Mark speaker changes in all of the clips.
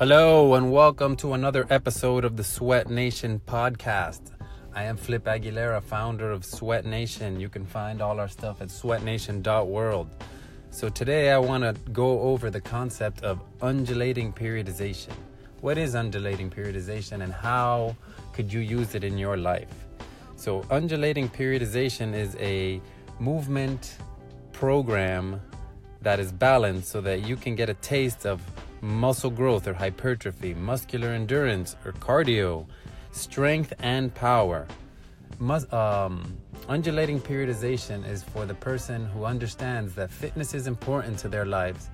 Speaker 1: Hello, and welcome to another episode of the Sweat Nation podcast. I am Flip Aguilera, founder of Sweat Nation. You can find all our stuff at sweatnation.world. So, today I want to go over the concept of undulating periodization. What is undulating periodization, and how could you use it in your life? So, undulating periodization is a movement program that is balanced so that you can get a taste of muscle growth or hypertrophy, muscular endurance or cardio, strength and power. Mus- um, undulating periodization is for the person who understands that fitness is important to their lives,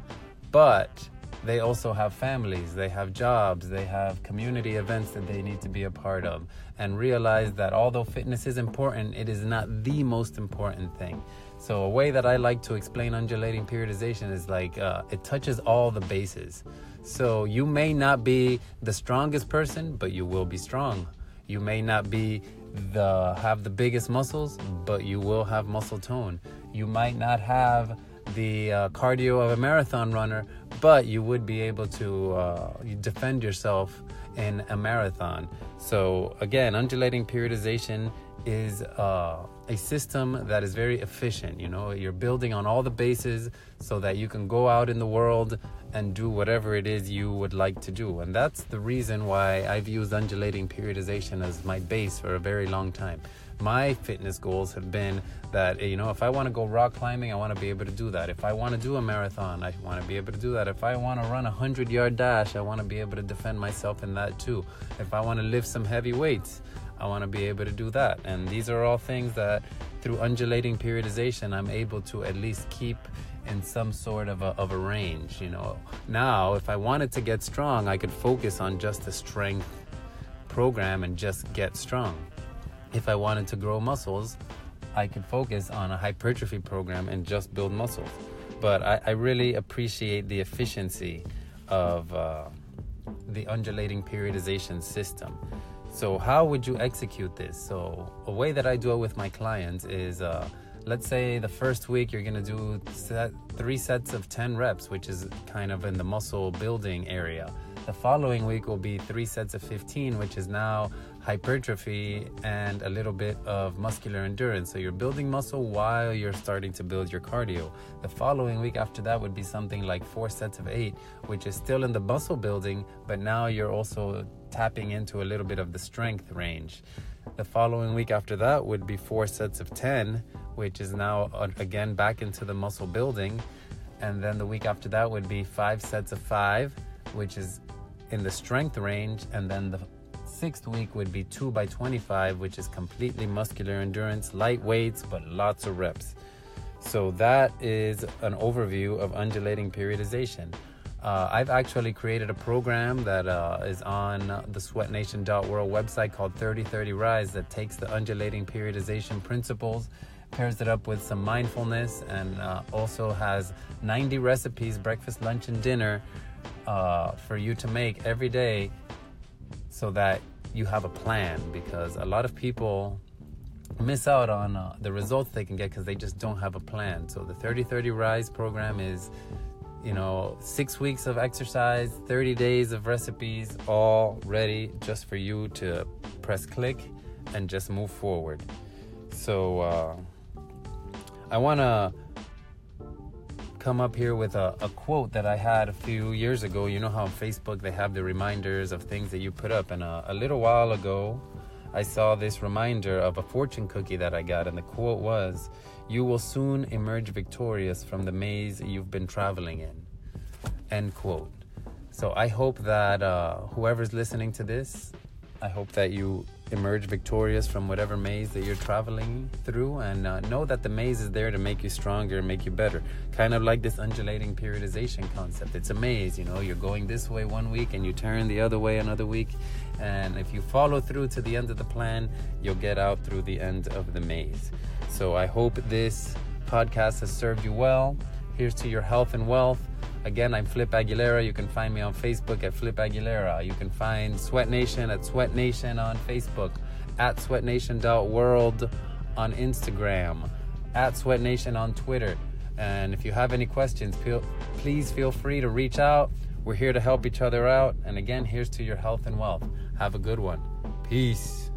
Speaker 1: but they also have families, they have jobs, they have community events that they need to be a part of, and realize that although fitness is important, it is not the most important thing. So, a way that I like to explain undulating periodization is like uh, it touches all the bases. So, you may not be the strongest person, but you will be strong. You may not be the have the biggest muscles, but you will have muscle tone. You might not have the uh, cardio of a marathon runner, but you would be able to uh, defend yourself in a marathon. So, again, undulating periodization is uh, a system that is very efficient. You know, you're building on all the bases so that you can go out in the world and do whatever it is you would like to do. And that's the reason why I've used undulating periodization as my base for a very long time. My fitness goals have been that, you know, if I want to go rock climbing, I want to be able to do that. If I want to do a marathon, I want to be able to do that. If I want to run a 100 yard dash, I want to be able to defend myself in that too. If I want to lift some heavy weights, I want to be able to do that. And these are all things that through undulating periodization, I'm able to at least keep in some sort of a, of a range. You know, now if I wanted to get strong, I could focus on just a strength program and just get strong. If I wanted to grow muscles, I could focus on a hypertrophy program and just build muscles. But I, I really appreciate the efficiency of uh, the undulating periodization system. So, how would you execute this? So, a way that I do it with my clients is uh, let's say the first week you're going to do set, three sets of 10 reps, which is kind of in the muscle building area. The following week will be three sets of 15, which is now hypertrophy and a little bit of muscular endurance. So you're building muscle while you're starting to build your cardio. The following week after that would be something like four sets of eight, which is still in the muscle building, but now you're also tapping into a little bit of the strength range. The following week after that would be four sets of 10, which is now uh, again back into the muscle building. And then the week after that would be five sets of five, which is in the strength range, and then the sixth week would be 2 by 25, which is completely muscular endurance, light weights, but lots of reps. So that is an overview of undulating periodization. Uh, I've actually created a program that uh, is on the sweatnation.world website called 3030 Rise that takes the undulating periodization principles, pairs it up with some mindfulness, and uh, also has 90 recipes, breakfast, lunch, and dinner uh, for you to make every day so that you have a plan because a lot of people miss out on uh, the results they can get because they just don't have a plan. So the 3030 Rise program is you know, six weeks of exercise, 30 days of recipes, all ready just for you to press click and just move forward. So, uh, I want to come up here with a, a, quote that I had a few years ago. You know how on Facebook they have the reminders of things that you put up, and a, a little while ago, I saw this reminder of a fortune cookie that I got, and the quote was, You will soon emerge victorious from the maze you've been traveling in. End quote. So I hope that uh, whoever's listening to this, I hope that you emerge victorious from whatever maze that you're traveling through and uh, know that the maze is there to make you stronger and make you better. Kind of like this undulating periodization concept. It's a maze you know you're going this way one week and you turn the other way another week. And if you follow through to the end of the plan you'll get out through the end of the maze. So i hope this podcast has served you well. Here's to your health and wealth Again, I'm Flip Aguilera. You can find me on Facebook at Flip Aguilera. You can find Sweat Nation at Sweat Nation on Facebook, at sweatnation.world on Instagram, at Sweat Nation on Twitter. And if you have any questions, please feel free to reach out We're here to help each other out. And again, here's to your health and wealth. Have a good one. Peace.